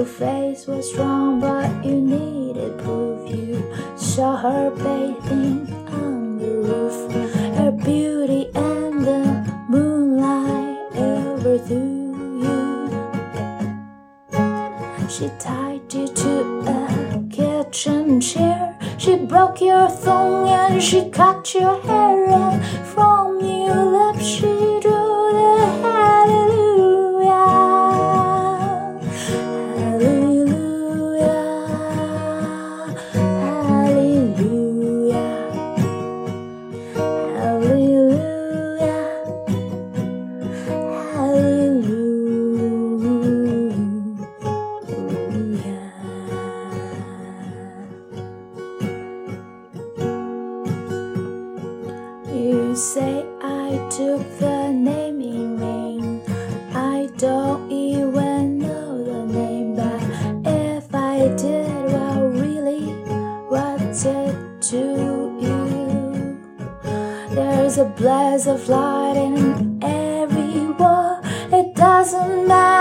Her face was strong, but you needed proof. You saw her bathing on the roof. Her beauty and the moonlight overthrew you. She tied you to a kitchen chair. She broke your thong and she cut your hair. And from I took the naming ring. I don't even know the name, but if I did, well, really, what's it to you? There's a blaze of light in every wall. It doesn't matter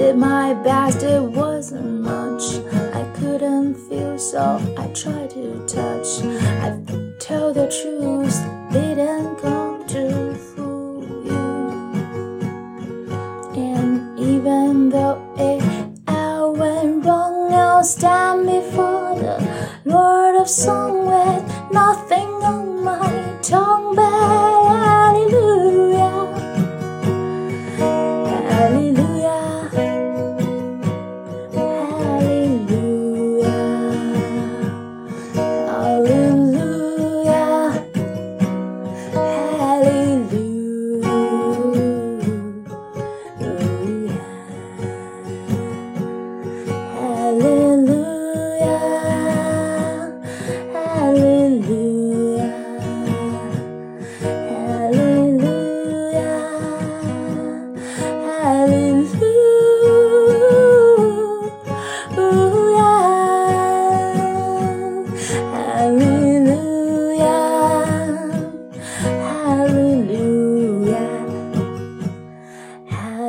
did my best, it wasn't much. I couldn't feel, so I tried to touch. I told the truth, didn't come to fool you. And even though it all went wrong, I'll stand before the Lord of Song with nothing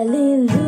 Hallelujah.